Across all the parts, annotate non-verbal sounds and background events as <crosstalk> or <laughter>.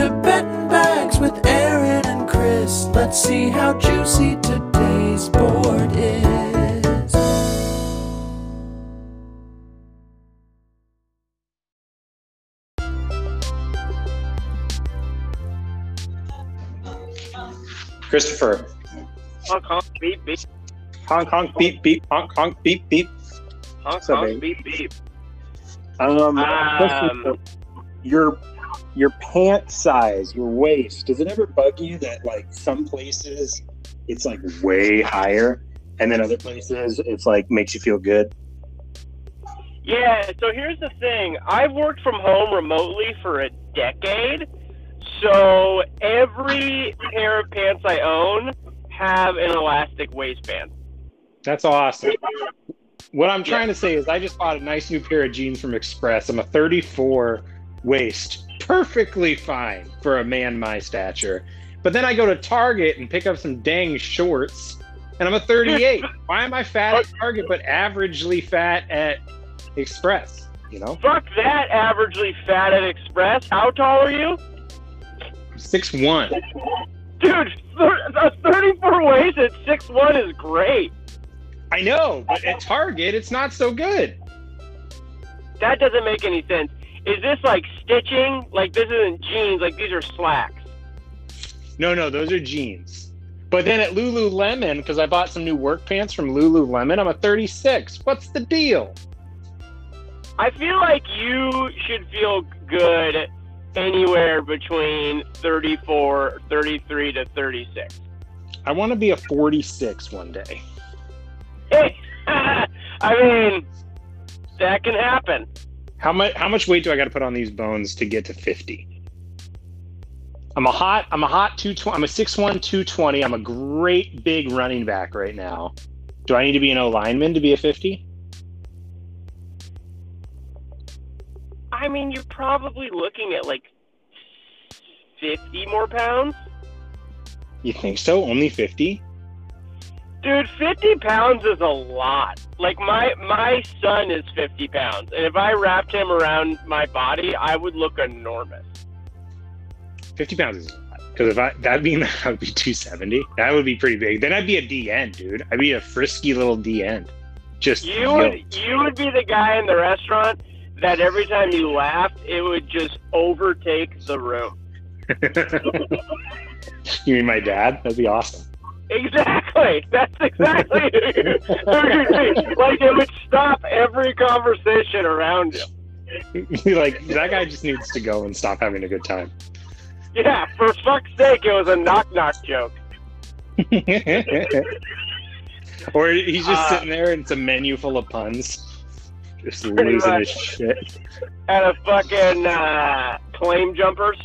to Betting Bags with Aaron and Chris. Let's see how juicy today's board is. Christopher. Honk honk beep beep. Honk honk beep beep honk honk beep beep. Honk honk beep beep. Um, Um, your your pant size, your waist. Does it ever bug you that like some places it's like way higher, and then other places it's like makes you feel good? Yeah, so here's the thing. I've worked from home remotely for a decade. So every pair of pants I own have an elastic waistband. That's awesome. What I'm trying to say is, I just bought a nice new pair of jeans from Express. I'm a 34 waist, perfectly fine for a man my stature. But then I go to Target and pick up some dang shorts, and I'm a 38. <laughs> Why am I fat at Target but averagely fat at Express? You know, Fuck that averagely fat at Express. How tall are you? six one. Dude, a 34 waist at six one is great. I know, but at Target it's not so good. That doesn't make any sense. Is this like stitching? Like this isn't jeans, like these are slacks. No, no, those are jeans. But then at Lululemon, because I bought some new work pants from Lululemon, I'm a 36. What's the deal? I feel like you should feel good anywhere between 34, 33 to 36. I want to be a 46 one day. Hey, <laughs> I mean, that can happen. How much how much weight do I got to put on these bones to get to 50? I'm a hot I'm a hot 220 I'm a 6'1 220. I'm a great big running back right now. Do I need to be an O lineman to be a 50? I mean, you're probably looking at like 50 more pounds. You think so? Only 50? Dude, 50 pounds is a lot. Like my my son is 50 pounds, and if I wrapped him around my body, I would look enormous. 50 pounds is a lot. Because if I that'd mean <laughs> that I would be 270. That would be pretty big. Then I'd be a D end, dude. I'd be a frisky little D end. Just You would you would be the guy in the restaurant that every time you laughed, it would just overtake the room. <laughs> you mean my dad? That'd be awesome. Exactly. <laughs> That's exactly <laughs> like it would stop every conversation around you. <laughs> like that guy just needs to go and stop having a good time. Yeah, for fuck's sake, it was a knock knock joke. or he's just Uh, sitting there and it's a menu full of puns. Just losing much. his shit. At a fucking uh, claim jumpers.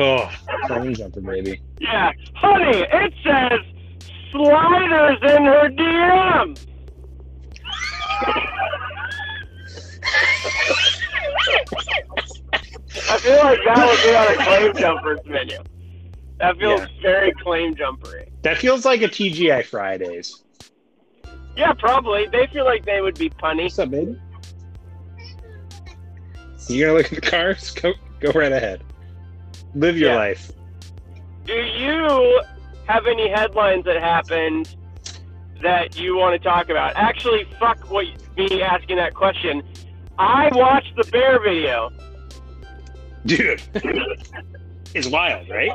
Oh, phone jumper, baby. Yeah, honey, it says sliders in her DM. I feel like that would be on a claim jumpers menu. That feels Yeah. very claim jumpery. That feels like a TGI Fridays. Yeah, probably. They feel like they would be punny. What's up, baby? You gonna look at the cars? Go, go right ahead. Live your Yeah. life. Do you have any headlines that happened that you want to talk about? Actually, fuck what me asking that question. I watched the bear video. Dude, <laughs> it's wild, right?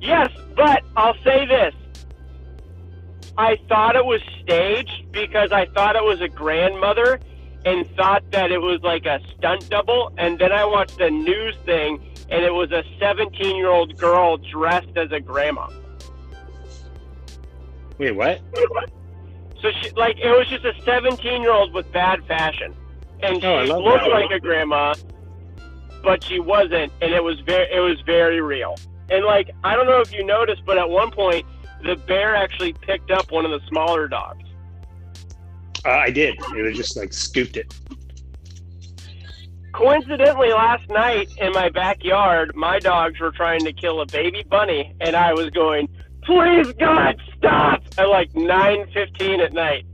Yes, but I'll say this. I thought it was staged because I thought it was a grandmother and thought that it was like a stunt double. And then I watched the news thing and it was a 17 year old girl dressed as a grandma. Wait, what? So she, like, it was just a 17 year old with bad fashion, and she Oh, looked that. like a grandma, but she wasn't, and it was very, it was very real. And like, I don't know if you noticed, but at one point, the bear actually picked up one of the smaller dogs. Uh, I did. It was just like scooped it. Coincidentally, last night in my backyard, my dogs were trying to kill a baby bunny, and I was going, "Please God, stop!" at like 9:15 at night.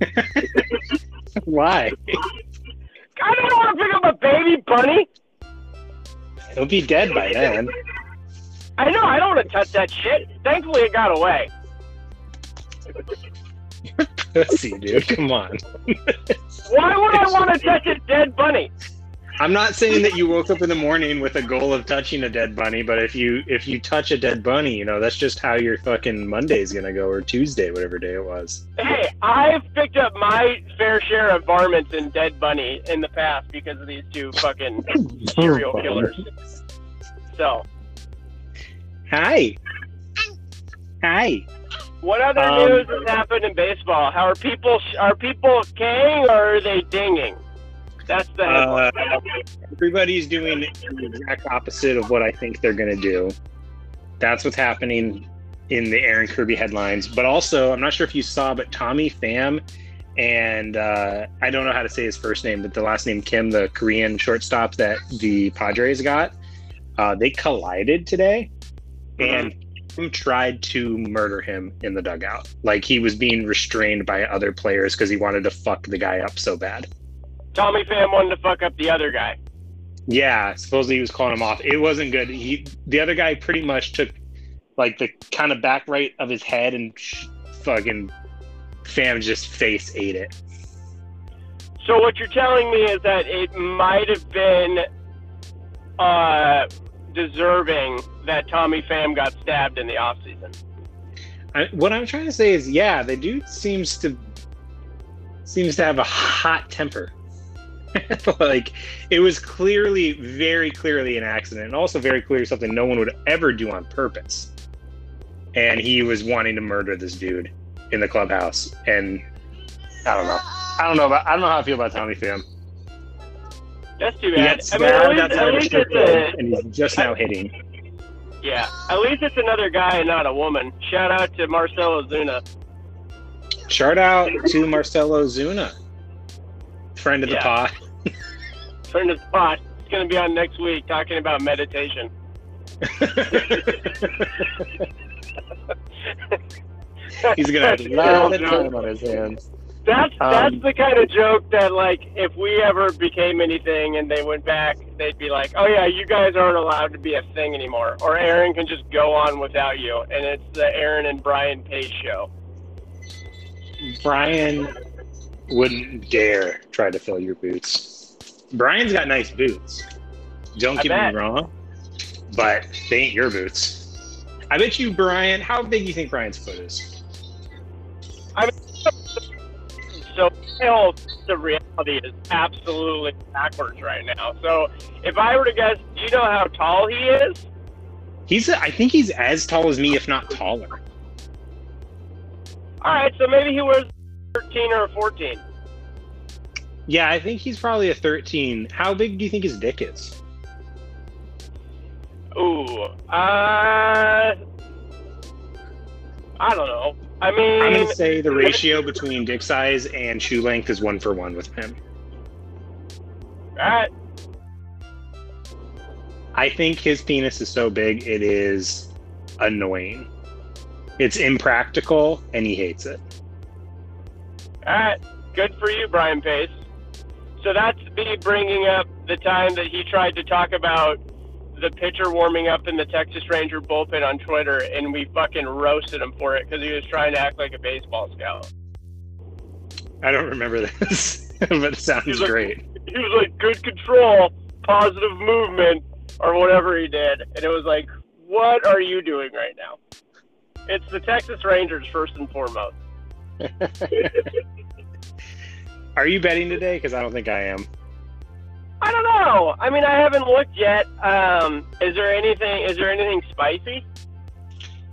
<laughs> Why? I don't want to pick up a baby bunny. it'll be dead by then. I know. I don't want to touch that shit. Thankfully, it got away. <laughs> Pussy, dude. Come on. <laughs> Why would I want to touch a dead bunny? I'm not saying that you woke up in the morning with a goal of touching a dead bunny, but if you if you touch a dead bunny, you know that's just how your fucking Monday's gonna go or Tuesday, whatever day it was. Hey, I've picked up my fair share of varmints and dead bunny in the past because of these two fucking <laughs> serial killers. So, Hi. Hi. What other Um, news has happened in baseball? How are people are people Kang or are they dinging? That's the Uh, everybody's doing the exact opposite of what I think they're gonna do. That's what's happening in the Aaron Kirby headlines. But also, I'm not sure if you saw, but Tommy Pham and uh, I don't know how to say his first name, but the last name Kim, the Korean shortstop that the Padres got, uh, they collided today, and Kim tried to murder him in the dugout. Like he was being restrained by other players because he wanted to fuck the guy up so bad. Tommy Pham wanted to fuck up the other guy. Yeah, supposedly he was calling him off. It wasn't good. He, the other guy, pretty much took like the kind of back right of his head and sh- fucking Pham just face ate it. So what you're telling me is that it might have been uh, deserving that Tommy Pham got stabbed in the offseason. What I'm trying to say is, yeah, the dude seems to seems to have a hot temper. <laughs> like it was clearly, very clearly an accident, and also very clearly something no one would ever do on purpose. And he was wanting to murder this dude in the clubhouse, and I don't know. I don't know about. I don't know how I feel about Tommy Pham. That's too He bad. got I mean, at least, outside at of a least it's a and he's just now hitting. yeah. At least it's another guy and not a woman. Shout out to Marcell Ozuna. Shout out to Marcell Ozuna, friend of the Yeah. pod. <laughs> Friend of the pot. It's gonna be on next week talking about meditation. <laughs> He's gonna have a lot of time on his hands. That's Um, that's the kind of joke that like if we ever became anything and they went back, they'd be like, "Oh yeah, you guys aren't allowed to be a thing anymore," or Aaron can just go on without you, and it's the Aaron and Brian Pace show. Brian wouldn't dare try to fill your boots. Brian's got nice boots. Don't get me wrong, but they ain't your boots. I bet you, Brian. How big do you think Brian's foot is? So whole the reality is absolutely backwards right now. So if I were to guess, do you know how tall he is? He's. I think he's as tall as me, if not taller. All right, so maybe he was 13 or 14. Yeah, I think he's probably a 13. How big do you think his dick is? Ooh, uh, I don't know. I mean, I'm gonna say the ratio between dick size and shoe length is one for one with him. alright, I think his penis is so big it is annoying. It's impractical and he hates it. alright, good for you, Brian Pace. So that's me bringing up the time that he tried to talk about the pitcher warming up in the Texas Ranger bullpen on Twitter, and we fucking roasted him for it because he was trying to act like a baseball scout. I don't remember this, <laughs> but it sounds like- great. He was like, good control, positive movement, or whatever he did. And it was like, what are you doing right now? It's the Texas Rangers, first and foremost. <laughs> Are you betting today? Because I don't think I am. I know. I mean, I haven't looked yet. Um, is there anything? Is there anything spicy?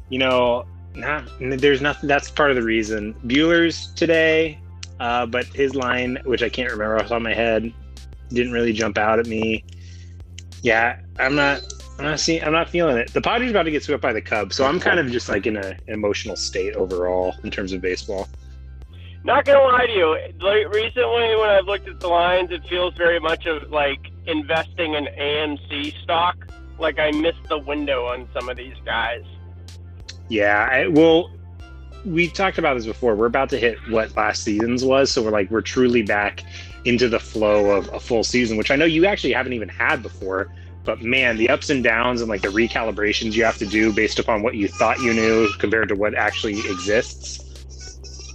You know, not there's nothing. That's part of the reason. Buehler's today, uh, but his line, which I can't remember off the top of my head, didn't really jump out at me. Yeah, I'm not. I'm not seeing. I'm not feeling it. The Padres about to get swept by the Cubs, so I'm kind of just like in a, an emotional state overall in terms of baseball. Not gonna lie to you. Like recently, when I've looked at the lines, it feels very much of like investing in AMC stock. Like I missed the window on some of these guys. Yeah, I, well, we've talked about this before. We're about to hit what last season's was, so we're like we're truly back into the flow of a full season, which I know you actually haven't even had before. But man, the ups and downs and like the recalibrations you have to do based upon what you thought you knew compared to what actually exists.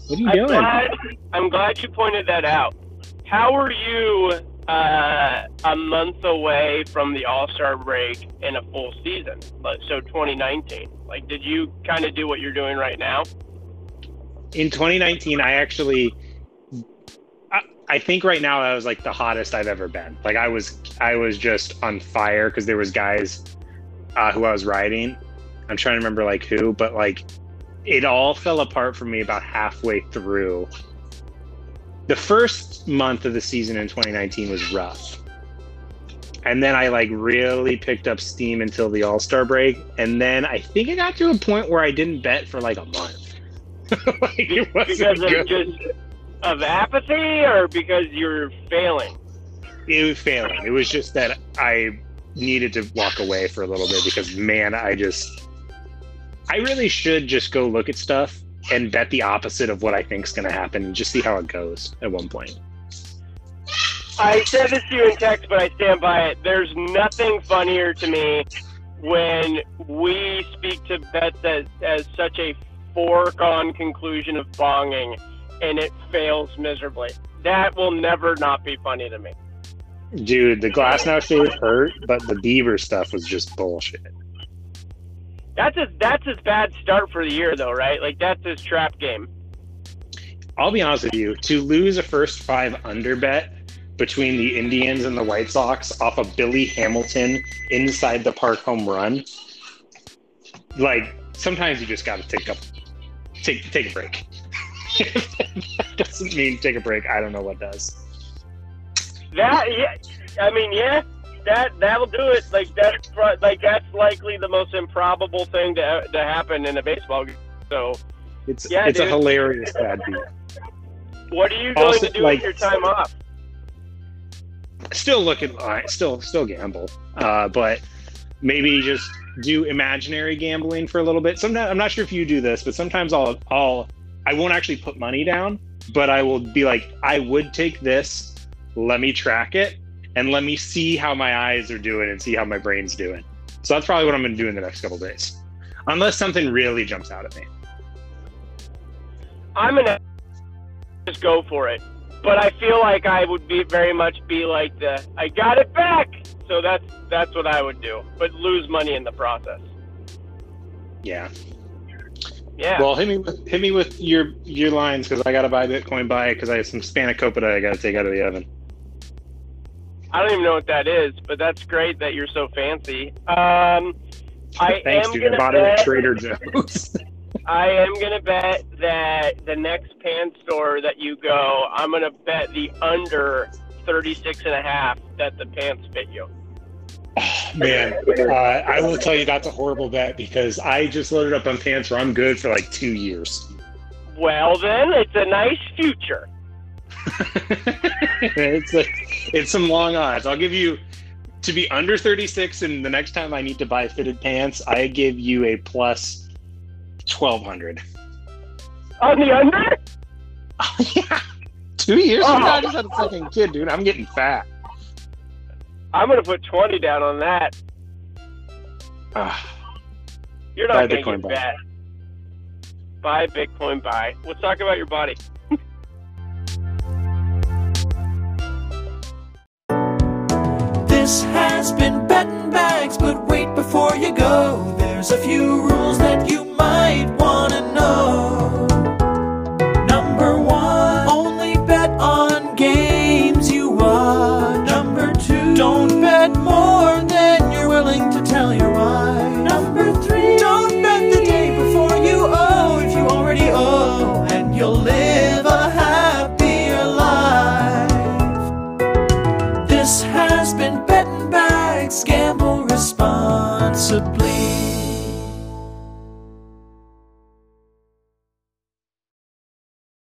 What are you I'm doing? glad, I'm glad you pointed that out. How are you uh, a month away from the All Star break in a full season? So 2019. Like, did you kind of do what you're doing right now? in 2019 i actually I, I think right now i was like the hottest i've ever been like i was i was just on fire because there was guys uh, who i was riding i'm trying to remember like who but like it all fell apart for me about halfway through the first month of the season in 2019 was rough and then i like really picked up steam until the all-star break and then i think it got to a point where i didn't bet for like a month <laughs> like it wasn't because of good. just of apathy, or because you're failing? it was failing. It was just that I needed to walk away for a little bit because man, I just I really should just go look at stuff and bet the opposite of what I think is going to happen and just see how it goes at one point. I said this to you in text, but I stand by it. There's nothing funnier to me when we speak to bets as, as such a foregone conclusion of bonging and it fails miserably. That will never not be funny to me. Dude, the Glasnow shave hurt, but the Bieber stuff was just bullshit. That's a that's his bad start for the year though, right? Like that's his trap game. I'll be honest with you, to lose a first five under bet between the Indians and the White Sox off of Billy Hamilton inside the park home run, like sometimes you just got to take a take take a break. that <laughs> doesn't mean take a break. I don't know what does. That yeah, I mean yeah, that that'll do it. Like that's like that's likely the most improbable thing to to happen in a baseball game. So It's Yeah, it's a hilarious <laughs> bad beat. what are you going Also, to do like- with your time off? Still looking, uh, still still gamble, uh, but maybe just do imaginary gambling for a little bit. Sometimes I'm not sure if you do this, but sometimes I'll I'll I won't actually put money down, but I will be like, I would take this. Let me track it and let me see how my eyes are doing and see how my brain's doing. So that's probably what I'm going to do in the next couple days, unless something really jumps out at me. I'm gonna just go for it. But I feel like I would be very much be like the I got it back. So that's that's what I would do. But lose money in the process. Yeah. Yeah. Well, hit me with hit me with your your lines because I got to buy Bitcoin buy because I have some spanakopita I got to take out of the oven. I don't even know what that is, but that's great that you're so fancy. Um <laughs> I Thanks, am dude. I bought it bet, at Trader Joe's. <laughs> I am gonna bet that the next pan store that you go, I'm gonna bet the under 36 and a half that the pants fit you. <laughs> Man, uh, I will tell you that's a horrible bet because I just loaded up on pants where I'm good for like two years. Well then, it's a nice future. <laughs> it's like it's some long odds. I'll give you to be under 36, and the next time I need to buy fitted pants, I give you a plus 1200. On the under? <laughs> yeah, two years from now, I Oh. just had a fucking kid, dude. I'm getting fat. I'm gonna put 20 down on that. Ah. You're not gonna Bitcoin get buy. fat. Buy Bitcoin, buy. Let's talk about your body. This has been Betting Bags, but wait before you go. There's a few rules that you might want